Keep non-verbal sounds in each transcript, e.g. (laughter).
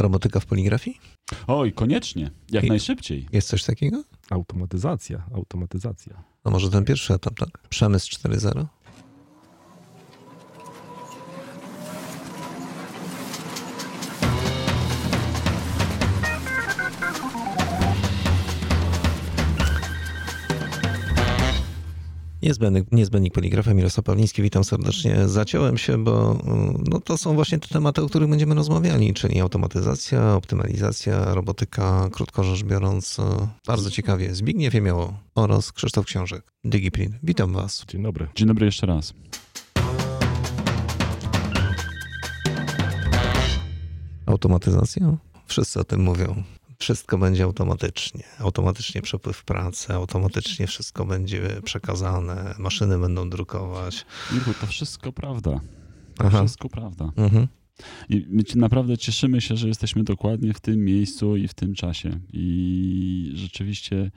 Robotyka w poligrafii? Oj, koniecznie, jak I- najszybciej. Jest coś takiego? Automatyzacja, automatyzacja. No może ten pierwszy etap, tak? Przemysł 4.0? Niezbędnik, niezbędnik poligrafa Mirosław Pawliński, witam serdecznie. Zaciąłem się, bo mm, no, to są właśnie te tematy, o których będziemy rozmawiali, czyli automatyzacja, optymalizacja, robotyka, krótko rzecz biorąc. e, Bardzo ciekawie. Zbigniew Jemioło oraz Krzysztof Książek, DigiPrint. Witam Was. Dzień dobry. Dzień dobry jeszcze raz. Automatyzacja? Wszyscy o tym mówią. Wszystko będzie automatycznie. Automatycznie przepływ pracy, automatycznie wszystko będzie przekazane, maszyny będą drukować. Mirku, to wszystko prawda. To Aha. wszystko prawda. Mhm. I my naprawdę cieszymy się, że jesteśmy dokładnie w tym miejscu i w tym czasie. I rzeczywiście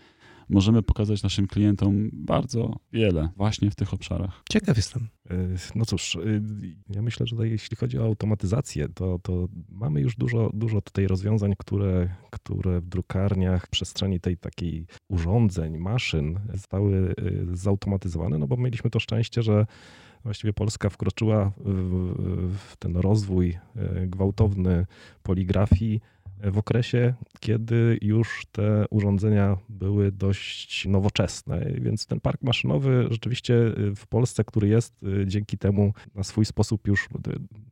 możemy pokazać naszym klientom bardzo wiele właśnie w tych obszarach. Ciekaw jestem. Y, No cóż, y, ja myślę, że tutaj jeśli chodzi o automatyzację, to, to mamy już dużo, dużo tutaj rozwiązań, które, które w drukarniach, w przestrzeni tej takiej urządzeń, maszyn zostały y, zautomatyzowane, no bo mieliśmy to szczęście, że właściwie Polska wkroczyła w, w ten rozwój gwałtowny poligrafii w okresie, kiedy już te urządzenia były dość nowoczesne, więc ten park maszynowy rzeczywiście y, w Polsce, który jest y, dzięki temu na swój sposób już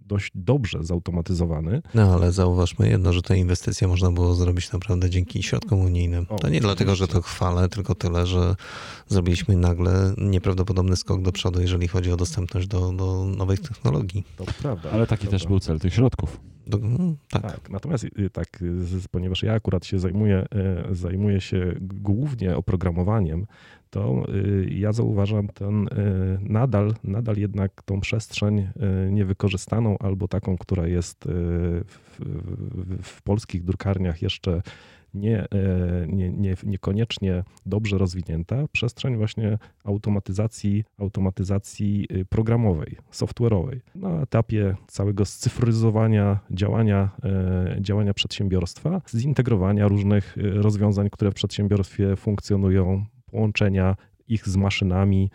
dość dobrze zautomatyzowany. No ale zauważmy jedno, że tę inwestycję można było zrobić naprawdę dzięki środkom unijnym. O, To nie dlatego, że to chwalę, tylko tyle, że zrobiliśmy nagle nieprawdopodobny skok do przodu, jeżeli chodzi o dostępność do, do nowych technologii. To prawda. Ale taki prawda. też był cel tych środków. Do, no, tak. Tak, natomiast y, tak, ponieważ ja akurat się zajmuję, y, zajmuję się głównie oprogramowaniem, to y, ja zauważam ten y, nadal, nadal jednak tą przestrzeń y, niewykorzystaną albo taką, która jest w, w polskich drukarniach jeszcze nie, e, nie, nie, niekoniecznie dobrze rozwinięta, przestrzeń właśnie automatyzacji, automatyzacji y, programowej, software'owej. Na etapie całego scyfryzowania działania, e, działania przedsiębiorstwa, zintegrowania różnych y, rozwiązań, które w przedsiębiorstwie funkcjonują, połączenia ich z maszynami,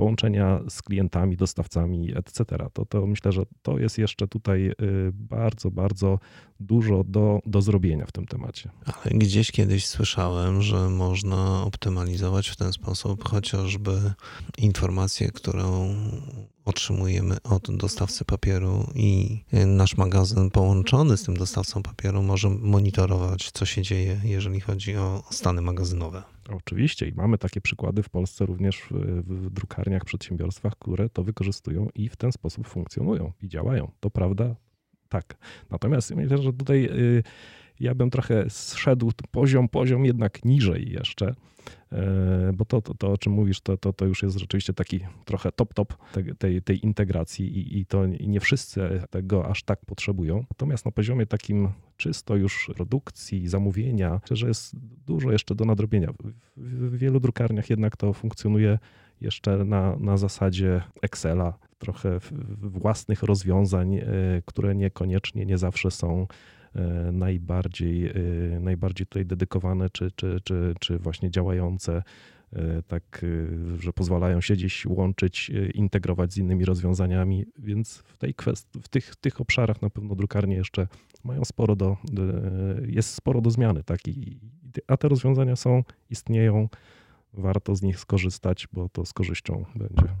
połączenia z klientami, dostawcami, etc. To, to myślę, że to jest jeszcze tutaj y, bardzo, bardzo dużo do, do zrobienia w tym temacie. Ale gdzieś kiedyś słyszałem, że można optymalizować w ten sposób chociażby informację, którą otrzymujemy od dostawcy papieru i nasz magazyn połączony z tym dostawcą papieru może monitorować, co się dzieje, jeżeli chodzi o stany magazynowe. Oczywiście i mamy takie przykłady w Polsce również w, drukarniach, przedsiębiorstwach, które to wykorzystują i w ten sposób funkcjonują i działają. To prawda, tak. Natomiast myślę, że tutaj y, ja bym trochę zszedł poziom, poziom jednak niżej jeszcze, e, bo to, to, to o czym mówisz, to, to, to już jest rzeczywiście taki trochę top-top tej, tej, integracji i, i to nie wszyscy tego aż tak potrzebują. Natomiast na poziomie takim czysto już produkcji, zamówienia, że jest dużo jeszcze do nadrobienia. W, wielu drukarniach jednak to funkcjonuje jeszcze na, na zasadzie Excela, trochę własnych rozwiązań, e, które niekoniecznie, nie zawsze są najbardziej, e, najbardziej tutaj dedykowane, czy, czy, czy, czy właśnie działające e, tak, e, że pozwalają się gdzieś łączyć, e, integrować z innymi rozwiązaniami, więc w tej kwestii, w tych, tych obszarach na pewno drukarnie jeszcze mają sporo do jest sporo do zmiany, tak, I, a te rozwiązania są, istnieją, warto z nich skorzystać, bo to z korzyścią będzie.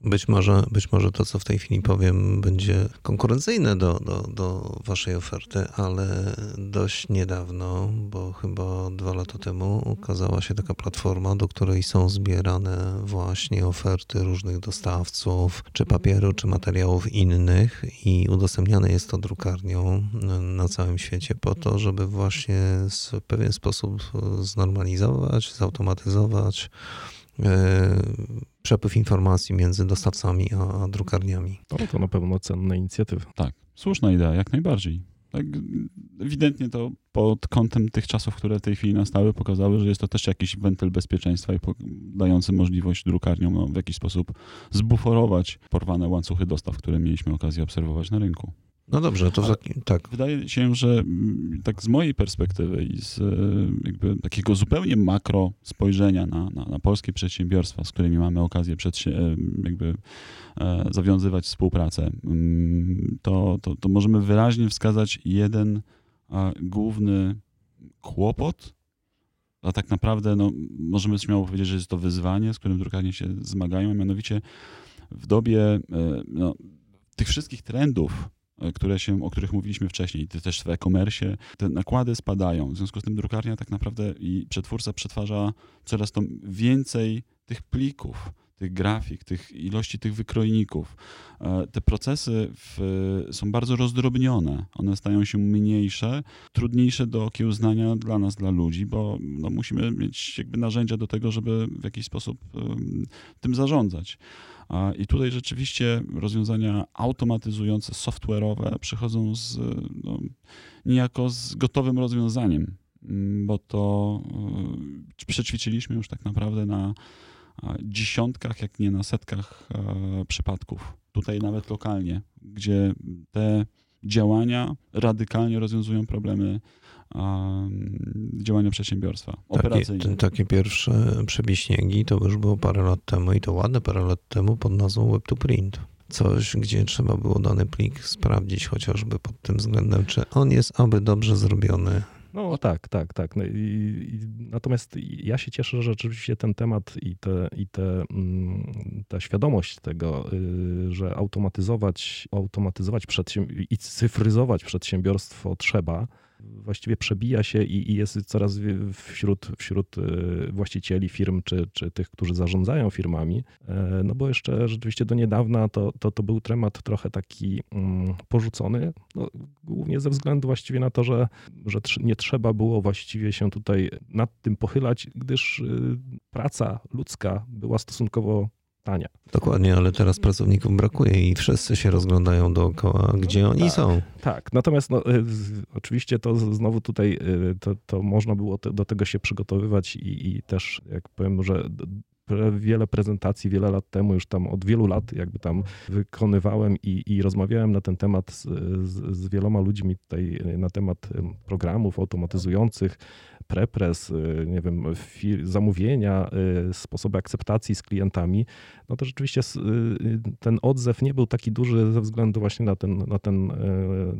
Być może, być może to, co w tej chwili powiem, będzie konkurencyjne do, do, do waszej oferty, ale dość niedawno, bo chyba dwa lata temu, ukazała się taka platforma, do której są zbierane właśnie oferty różnych dostawców, czy papieru, czy materiałów innych i udostępniane jest to drukarniom na całym świecie po to, żeby właśnie w pewien sposób znormalizować, zautomatyzować przepływ informacji między dostawcami a drukarniami. No to na pewno cenne inicjatywy. Tak, słuszna idea, jak najbardziej. Tak, ewidentnie to pod kątem tych czasów, które w tej chwili nastały, pokazały, że jest to też jakiś wentyl bezpieczeństwa i dający możliwość drukarniom no, w jakiś sposób zbuforować porwane łańcuchy dostaw, które mieliśmy okazję obserwować na rynku. No dobrze, to taki, tak. Wydaje się, że mm, tak z mojej perspektywy i z e, jakby takiego zupełnie makro spojrzenia na, na, na polskie przedsiębiorstwa, z którymi mamy okazję e, jakby e, zawiązywać współpracę, mm, to, to, to możemy wyraźnie wskazać jeden a, główny kłopot, a tak naprawdę no, możemy śmiało powiedzieć, że jest to wyzwanie, z którym drukarnie się zmagają, a mianowicie w dobie e, no, tych wszystkich trendów, które się, o których mówiliśmy wcześniej, też w e-commerce, te nakłady spadają. W związku z tym drukarnia tak naprawdę i przetwórca przetwarza coraz to więcej tych plików, tych grafik, tych ilości tych wykrojników. E, Te procesy w, są bardzo rozdrobnione. One stają się mniejsze, trudniejsze do okiełznania dla nas, dla ludzi, bo no, musimy mieć jakby narzędzia do tego, żeby w jakiś sposób em, tym zarządzać. I tutaj rzeczywiście rozwiązania automatyzujące, software'owe przychodzą z, no, niejako z gotowym rozwiązaniem, Mm, bo to y, przećwiczyliśmy już tak naprawdę na dziesiątkach, jak nie na setkach przypadków. Tutaj nawet lokalnie, gdzie te działania radykalnie rozwiązują problemy działania przedsiębiorstwa Takie, operacyjne. t- takie pierwsze przebiśniegi to już było parę lat temu i to ładne parę lat temu pod nazwą Web to Print. Coś, gdzie trzeba było dany plik sprawdzić chociażby pod tym względem, czy on jest aby dobrze zrobiony. No tak, tak, tak. No i, i, natomiast ja się cieszę, że rzeczywiście ten temat i, te, i te, mm, ta świadomość tego, y, że automatyzować, automatyzować przedsięb- i cyfryzować przedsiębiorstwo trzeba, właściwie przebija się i, i jest coraz wśród, wśród y, właścicieli firm czy, czy tych, którzy zarządzają firmami. E, No bo jeszcze rzeczywiście do niedawna to, to, to był temat trochę taki mm, porzucony, no, głównie ze względu właściwie na to, że, że nie trzeba było właściwie się tutaj nad tym pochylać, gdyż y, praca ludzka była stosunkowo tania. Dokładnie, ale teraz pracowników brakuje i wszyscy się rozglądają dookoła, gdzie oni tak. są. Tak, natomiast no, y, oczywiście to znowu tutaj y, to, to można było te, do tego się przygotowywać i, i też jak powiem, że wiele prezentacji wiele lat temu, już tam od wielu lat jakby tam wykonywałem i, i rozmawiałem na ten temat z, z, z wieloma ludźmi tutaj na temat programów automatyzujących, prepres, y, nie wiem, zamówienia, y, sposoby akceptacji z klientami, no to rzeczywiście y, ten odzew nie był taki duży ze względu właśnie na ten, na ten y,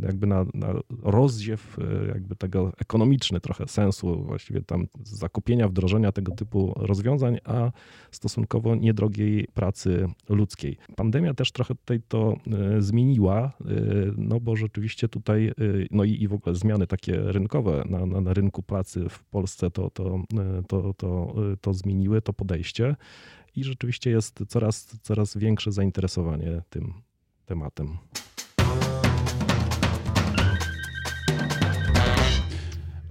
jakby na, na rozziew y, jakby tego ekonomiczny trochę sensu właściwie tam zakupienia, wdrożenia tego typu rozwiązań, a stosunkowo niedrogiej pracy ludzkiej. Pandemia też trochę tutaj to y, zmieniła, y, no bo rzeczywiście tutaj, y, no i, i w ogóle zmiany takie rynkowe na, na, na rynku pracy w Polsce to, to, to, to, to zmieniły to podejście i rzeczywiście jest coraz, coraz większe zainteresowanie tym tematem.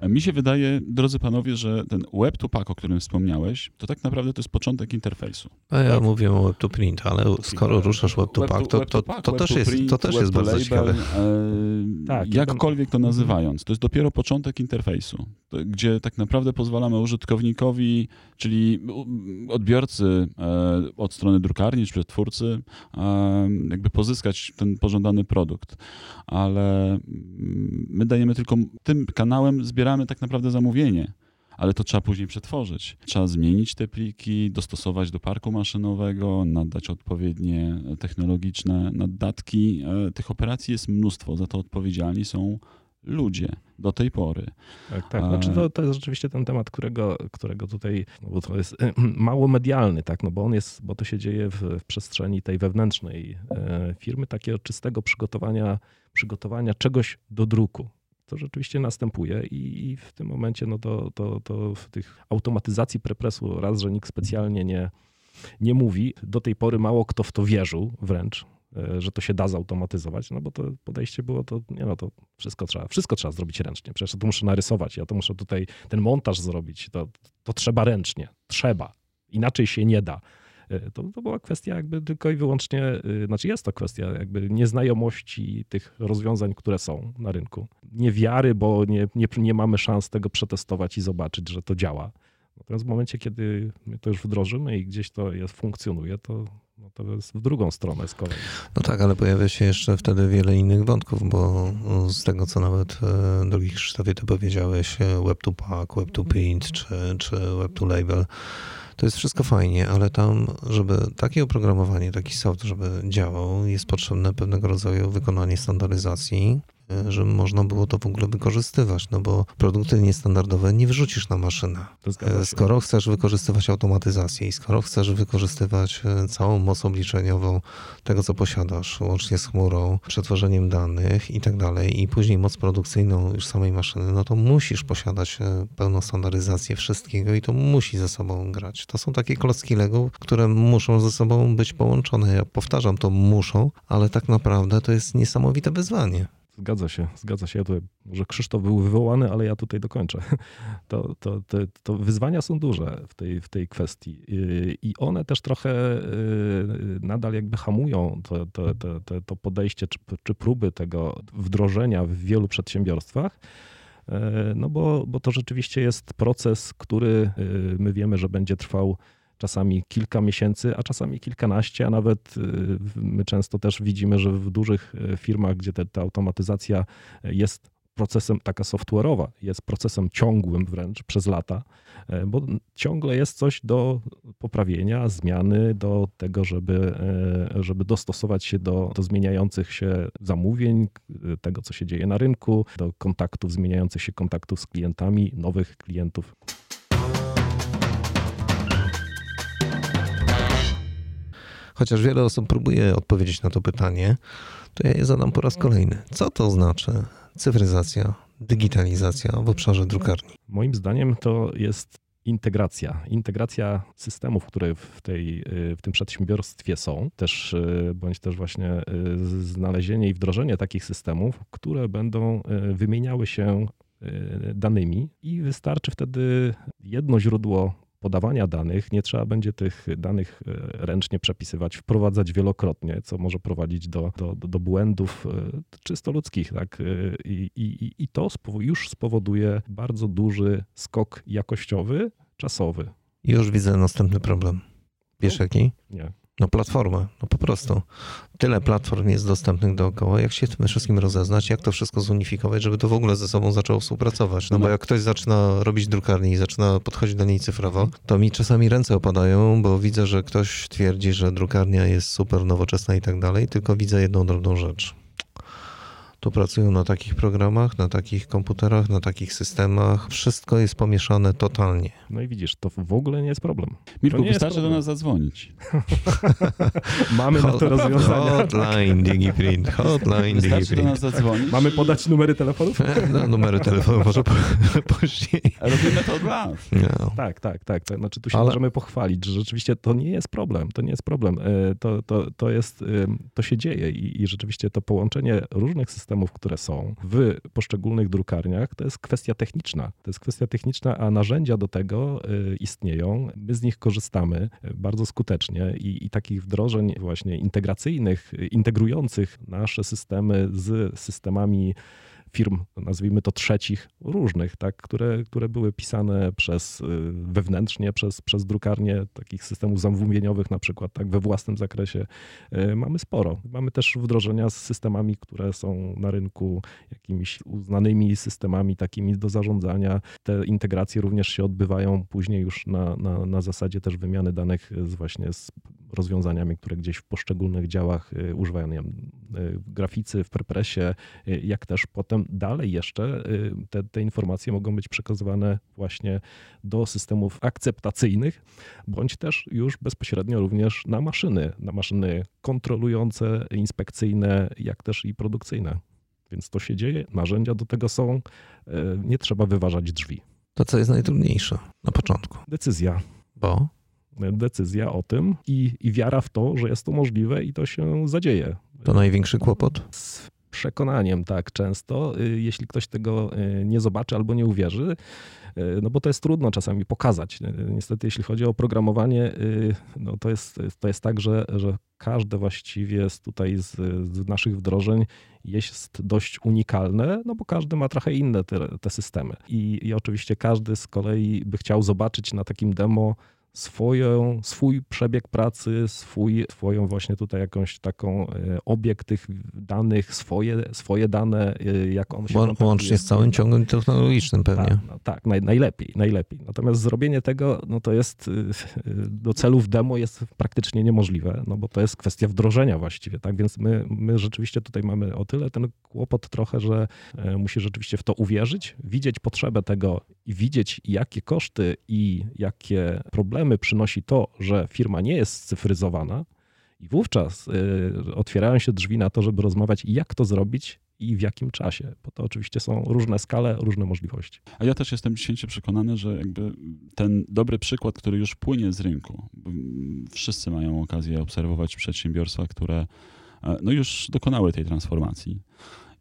Mi się wydaje, drodzy panowie, że ten web to pack, o którym wspomniałeś, to tak naprawdę to jest początek interfejsu. A ja Tak. mówię o web to print, ale skoro ruszasz web to Web pack, to, to, pack, to, web też, jest, print, to też jest to bardzo label, ciekawe. e, Tak, jakkolwiek to nazywając, to jest dopiero początek interfejsu, to, gdzie tak naprawdę pozwalamy użytkownikowi, czyli odbiorcy e, od strony drukarni czy przetwórcy, e, jakby pozyskać ten pożądany produkt. Ale mm, my dajemy tylko tym kanałem, zbieramy tak naprawdę zamówienie. Ale to trzeba później przetworzyć. Trzeba zmienić te pliki, dostosować do parku maszynowego, nadać odpowiednie technologiczne naddatki. E, Tych operacji jest mnóstwo, za to odpowiedzialni są ludzie do tej pory. Tak, tak. Znaczy to, to jest rzeczywiście ten temat, którego, którego tutaj, no bo to jest mało medialny, tak, no bo on jest, bo to się dzieje w, w przestrzeni tej wewnętrznej e, firmy, takiego czystego przygotowania, przygotowania czegoś do druku. To rzeczywiście następuje i, i w tym momencie no to, to, to w tych automatyzacji prepresu raz, że nikt specjalnie nie, nie mówi. Do tej pory mało kto w to wierzył wręcz, e, że to się da zautomatyzować, no bo to podejście było to, nie no, to wszystko trzeba, wszystko trzeba zrobić ręcznie. Przecież to muszę narysować, ja to muszę tutaj ten montaż zrobić, to, to trzeba ręcznie, trzeba. Inaczej się nie da. E, To, to była kwestia jakby tylko i wyłącznie, y, znaczy jest to kwestia jakby nieznajomości tych rozwiązań, które są na rynku. Niewiary, bo nie, nie, nie mamy szans tego przetestować i zobaczyć, że to działa. Natomiast w momencie, kiedy my to już wdrożymy i gdzieś to jest, funkcjonuje, to no to jest w drugą stronę z kolei. No tak, ale pojawia się jeszcze wtedy wiele innych wątków, bo z tego, co nawet e, drogi Krzysztofie, ty powiedziałeś, e, Web2Pack, Web2Print czy, czy Web2Label, to jest wszystko fajnie, ale tam, żeby takie oprogramowanie, taki soft, żeby działał, jest potrzebne pewnego rodzaju wykonanie standaryzacji, żeby można było to w ogóle wykorzystywać, no bo produkty niestandardowe nie wrzucisz na maszynę. E, skoro chcesz wykorzystywać automatyzację i skoro chcesz wykorzystywać e, całą moc obliczeniową tego, co posiadasz, łącznie z chmurą, przetworzeniem danych i tak dalej, i później moc produkcyjną już samej maszyny, no to musisz posiadać pełną standaryzację wszystkiego i to musi ze sobą grać. To są takie klocki Lego, które muszą ze sobą być połączone. Ja powtarzam, to muszą, ale tak naprawdę to jest niesamowite wyzwanie. Zgadza się, zgadza się. Ja tutaj, może Krzysztof był wywołany, ale ja tutaj dokończę. (laughs) To, to, to, to wyzwania są duże w tej, w tej kwestii i one też trochę y, nadal jakby hamują to, to, to, to podejście czy, czy próby tego wdrożenia w wielu przedsiębiorstwach. E, no bo, bo to rzeczywiście jest proces, który y, my wiemy, że będzie trwał czasami kilka miesięcy, a czasami kilkanaście, a nawet y, my często też widzimy, że w dużych y, firmach, gdzie te, ta automatyzacja jest procesem, taka software'owa, jest procesem ciągłym wręcz przez lata, e, bo ciągle jest coś do poprawienia, zmiany, do tego, żeby, e, żeby dostosować się do, do zmieniających się zamówień, tego, co się dzieje na rynku, do kontaktów, zmieniających się kontaktów z klientami, nowych klientów. Chociaż wiele osób próbuje odpowiedzieć na to pytanie, to ja je zadam po raz kolejny. Co to znaczy cyfryzacja, digitalizacja w obszarze drukarni? Moim zdaniem to jest integracja. Integracja systemów, które w, tej, w tym przedsiębiorstwie są, też bądź też właśnie znalezienie i wdrożenie takich systemów, które będą wymieniały się danymi i wystarczy wtedy jedno źródło podawania danych, nie trzeba będzie tych danych e, ręcznie przepisywać, wprowadzać wielokrotnie, co może prowadzić do, do, do błędów e, czysto ludzkich. Tak? E, I, i, i to już spowoduje bardzo duży skok jakościowy, czasowy. Już widzę następny problem. Wiesz jaki? Nie. No platformę, no po prostu. Tyle platform jest dostępnych dookoła. Jak się tym wszystkim rozeznać, jak to wszystko zunifikować, żeby to w ogóle ze sobą zaczęło współpracować. No, no bo jak ktoś zaczyna robić drukarnię i zaczyna podchodzić do niej cyfrowo, to mi czasami ręce opadają, bo widzę, że ktoś twierdzi, że drukarnia jest super nowoczesna i tak dalej, tylko widzę jedną drobną rzecz tu pracują na takich programach, na takich komputerach, na takich systemach. Wszystko jest pomieszane totalnie. No i widzisz, to w ogóle nie jest problem. Mirku, wystarczy do nas zadzwonić. (laughs) Mamy Hot, na to rozwiązania. Hotline DigiPrint, hotline wystarczy DigiPrint. do nas zadzwonić. Mamy podać numery telefonów? No, numery telefonów może (laughs) później. Robimy to od was. No. Tak, tak, tak. To, znaczy tu się Ale... możemy pochwalić, że rzeczywiście to nie jest problem. To nie jest problem. E, to, to, to, jest, e, to się dzieje i, i rzeczywiście to połączenie różnych systemów systemów, które są w poszczególnych drukarniach, to jest kwestia techniczna. To jest kwestia techniczna, a narzędzia do tego y, istnieją. My z nich korzystamy y, bardzo skutecznie i, i takich wdrożeń właśnie integracyjnych, y, integrujących nasze systemy z systemami firm, nazwijmy to trzecich, różnych, tak, które, które były pisane przez y, wewnętrznie, przez, przez drukarnie takich systemów zamówieniowych na przykład, tak, we własnym zakresie. Y, mamy sporo. Mamy też wdrożenia z systemami, które są na rynku jakimiś uznanymi systemami takimi do zarządzania. Te integracje również się odbywają później już na, na, na zasadzie też wymiany danych z właśnie z rozwiązaniami, które gdzieś w poszczególnych działach y, używają nie wiem, graficy w Prepressie, jak też potem dalej jeszcze y, te, te informacje mogą być przekazywane właśnie do systemów akceptacyjnych, bądź też już bezpośrednio również na maszyny, na maszyny kontrolujące, inspekcyjne, jak też i produkcyjne. Więc to się dzieje, narzędzia do tego są, y, nie trzeba wyważać drzwi. To co jest najtrudniejsze na początku? Decyzja. Bo? Decyzja o tym i, i wiara w to, że jest to możliwe i to się zadzieje. To największy kłopot? przekonaniem tak często, y, jeśli ktoś tego y, nie zobaczy albo nie uwierzy, y, no bo to jest trudno czasami pokazać. Niestety, jeśli chodzi o programowanie, no to, jest, to jest tak, że, że każde właściwie z tutaj z, z, naszych wdrożeń jest dość unikalne, no bo każdy ma trochę inne te, te systemy. I, I oczywiście każdy z kolei by chciał zobaczyć na takim demo swoją, swój przebieg pracy, swój, swoją właśnie tutaj jakąś taką e, obiekt tych danych, swoje, swoje dane, e, jak on się Łącznie z całym ciągiem technologicznym pewnie. Tak, no, tak naj, najlepiej, najlepiej. Natomiast zrobienie tego, no to jest do celów demo jest praktycznie niemożliwe, no bo to jest kwestia wdrożenia właściwie, tak? Więc my, my rzeczywiście tutaj mamy o tyle ten kłopot trochę, że musi rzeczywiście w to uwierzyć, widzieć potrzebę tego i widzieć, jakie koszty i jakie problemy przynosi to, że firma nie jest scyfryzowana, i wówczas y, otwierają się drzwi na to, żeby rozmawiać, jak to zrobić i w jakim czasie, bo to oczywiście są różne skale, różne możliwości. A ja też jestem święcie przekonany, że jakby ten dobry przykład, który już płynie z rynku, wszyscy mają okazję obserwować przedsiębiorstwa, które e, no już dokonały tej transformacji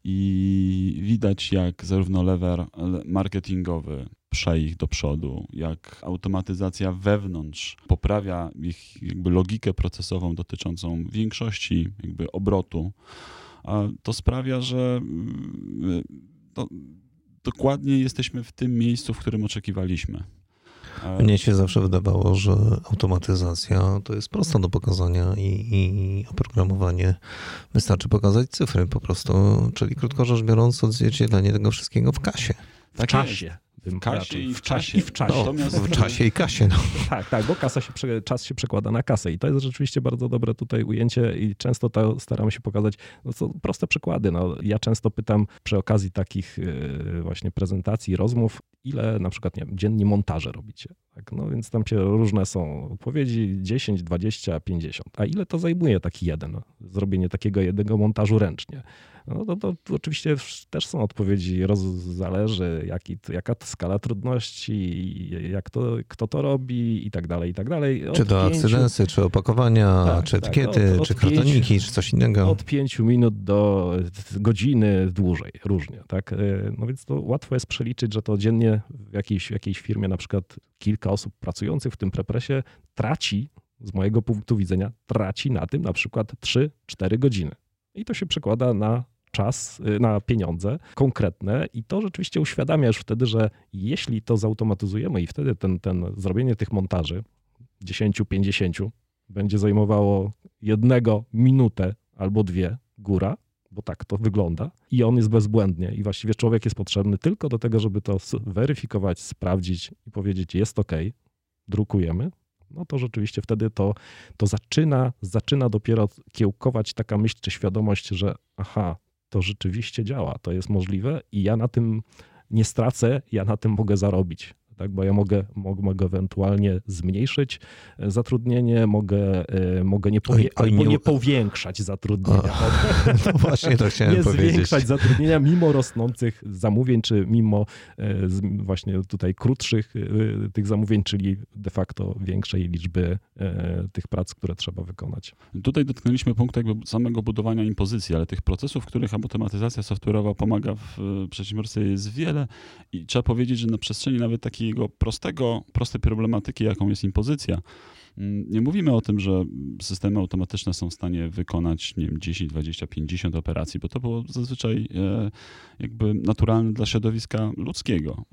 i widać, jak zarówno lever marketingowy prze ich do przodu, jak automatyzacja wewnątrz poprawia ich jakby logikę procesową dotyczącą większości jakby obrotu, to sprawia, że to dokładnie jesteśmy w tym miejscu, w którym oczekiwaliśmy. Mnie się zawsze wydawało, że automatyzacja to jest prosta do pokazania i, i oprogramowanie wystarczy pokazać cyfry po prostu, czyli krótko rzecz biorąc odzwierciedlenie tego wszystkiego w kasie. Tak w czasie. Jest w kasie i w czasie. I w czasie. No, Natomiast... W czasie i kasie. No. Tak, tak, bo kasa się, czas się przekłada na kasę i to jest rzeczywiście bardzo dobre tutaj ujęcie i często to staramy się pokazać, no proste przykłady. No, ja często pytam przy okazji takich e, właśnie prezentacji, rozmów, ile na przykład nie wiem, dziennie montaże robicie. Tak? No więc tam się różne są odpowiedzi 10, 20, 50. A ile to zajmuje taki jeden? Zrobienie takiego jednego montażu ręcznie. No to, to, oczywiście też są odpowiedzi, roz, zależy jaki, jaka to skala trudności, jak to, kto to robi i tak dalej, i tak dalej. Od czy to pięciu... akcydensy, czy opakowania, tak, czy tak, etykiety, tak, od, czy kartoniki, czy coś innego. Od pięciu minut do godziny dłużej, różnie. Tak? No więc to łatwo jest przeliczyć, że to dziennie w jakiejś, jakiejś firmie na przykład kilka osób pracujących w tym prepresie traci, z mojego punktu widzenia, traci na tym na przykład 3-4 godziny. I to się przekłada na czas, y, na pieniądze konkretne i to rzeczywiście uświadamia już wtedy, że jeśli to zautomatyzujemy i wtedy ten, ten zrobienie tych montaży 10-50 będzie zajmowało jednego minutę albo dwie góra, bo tak to wygląda. I on jest bezbłędnie i właściwie człowiek jest potrzebny tylko do tego, żeby to weryfikować, sprawdzić i powiedzieć jest ok, drukujemy, no to rzeczywiście wtedy to, to zaczyna, zaczyna dopiero kiełkować taka myśl czy świadomość, że aha, to rzeczywiście działa, to jest możliwe i ja na tym nie stracę, ja na tym mogę zarobić tak? bo ja mogę, mogę ewentualnie zmniejszyć e, zatrudnienie, mogę, e, mogę nie, powie, oj, oj, nie... nie powiększać zatrudnienia. O, (laughs) no właśnie to chciałem (laughs) nie powiedzieć. Nie zwiększać zatrudnienia mimo rosnących zamówień, czy mimo e, właśnie tutaj krótszych tych zamówień, czyli de facto większej liczby tych prac, które trzeba wykonać. Tutaj dotknęliśmy punktu jakby samego budowania impozycji, ale tych procesów, w których automatyzacja software'owa pomaga w przedsiębiorstwie jest wiele i trzeba powiedzieć, że na przestrzeni nawet takiej takiego prostego, prostej problematyki, jaką jest impozycja. Mm, nie mówimy o tym, że systemy automatyczne są w stanie wykonać nie wiem, 10, 20, 50 operacji, bo to było zazwyczaj e, jakby naturalne dla środowiska ludzkiego,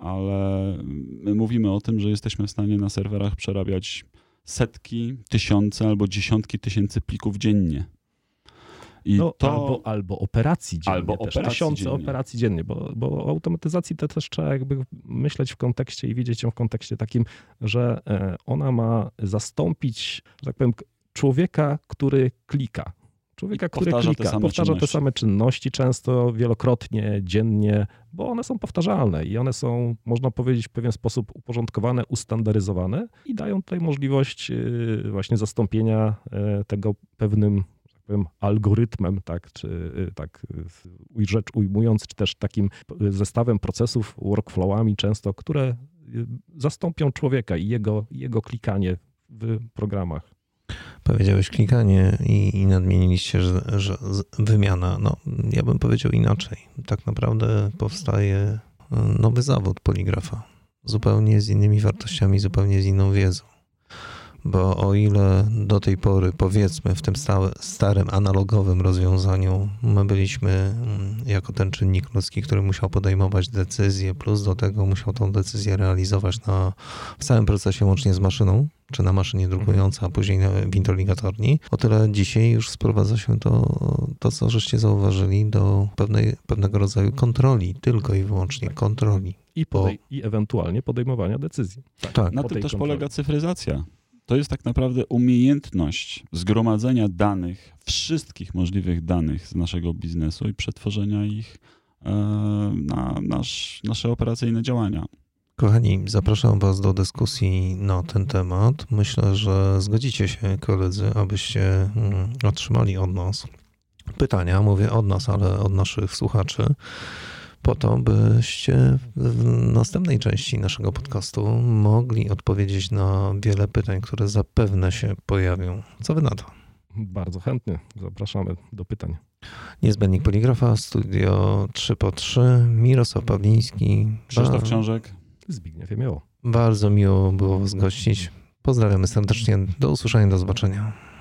ale my mówimy o tym, że jesteśmy w stanie na serwerach przerabiać setki, tysiące albo dziesiątki tysięcy plików dziennie. I no, to... albo, albo operacji dziennie. Albo operacji tysiące dziennie. operacji dziennie, bo, bo o automatyzacji to też trzeba jakby myśleć w kontekście i widzieć ją w kontekście takim, że e, ona ma zastąpić, że tak powiem, człowieka, który klika. Człowieka, który powtarza klika, te powtarza czynności. te same czynności często, wielokrotnie, dziennie, bo one są powtarzalne i one są, można powiedzieć, w pewien sposób uporządkowane, ustandaryzowane i dają tutaj możliwość e, właśnie zastąpienia e, tego pewnym powiem, algorytmem, tak, czy y, tak y, rzecz ujmując, czy też takim zestawem procesów, workflowami często, które y, zastąpią człowieka i jego, jego klikanie w programach. Powiedziałeś klikanie i, i nadmieniliście, że, że wymiana. No, ja bym powiedział inaczej. Tak naprawdę powstaje nowy zawód poligrafa. Zupełnie z innymi wartościami, zupełnie z inną wiedzą Bo o ile do tej pory, powiedzmy, w tym starym, analogowym rozwiązaniu, my byliśmy mm, jako ten czynnik ludzki, który musiał podejmować decyzje, plus do tego musiał tą decyzję realizować na, w całym procesie łącznie z maszyną, czy na maszynie drukującej, a później w interligatorni, o tyle dzisiaj już sprowadza się to, to co żeście zauważyli, do pewnej, pewnego rodzaju kontroli, tylko i wyłącznie kontroli. I, podej- i ewentualnie podejmowania decyzji. Tak. Na po tym też kontroli. polega cyfryzacja. To jest tak naprawdę umiejętność zgromadzenia danych, wszystkich możliwych danych z naszego biznesu i przetworzenia ich e, na nasz, nasze operacyjne działania. Kochani, zapraszam Was do dyskusji na ten temat. Myślę, że zgodzicie się, koledzy, abyście mm, otrzymali od nas pytania. Mówię od nas, ale od naszych słuchaczy. Po to, byście w następnej części naszego podcastu mogli odpowiedzieć na wiele pytań, które zapewne się pojawią. Co Wy na to? Bardzo chętnie zapraszamy do pytań. Niezbędnik Poligrafa, studio 3 po 3 Mirosław Pawliński. Krzysztof Książek. Zbigniew Jemioło. Bardzo miło było Was gościć. Pozdrawiamy serdecznie. Do usłyszenia, do zobaczenia.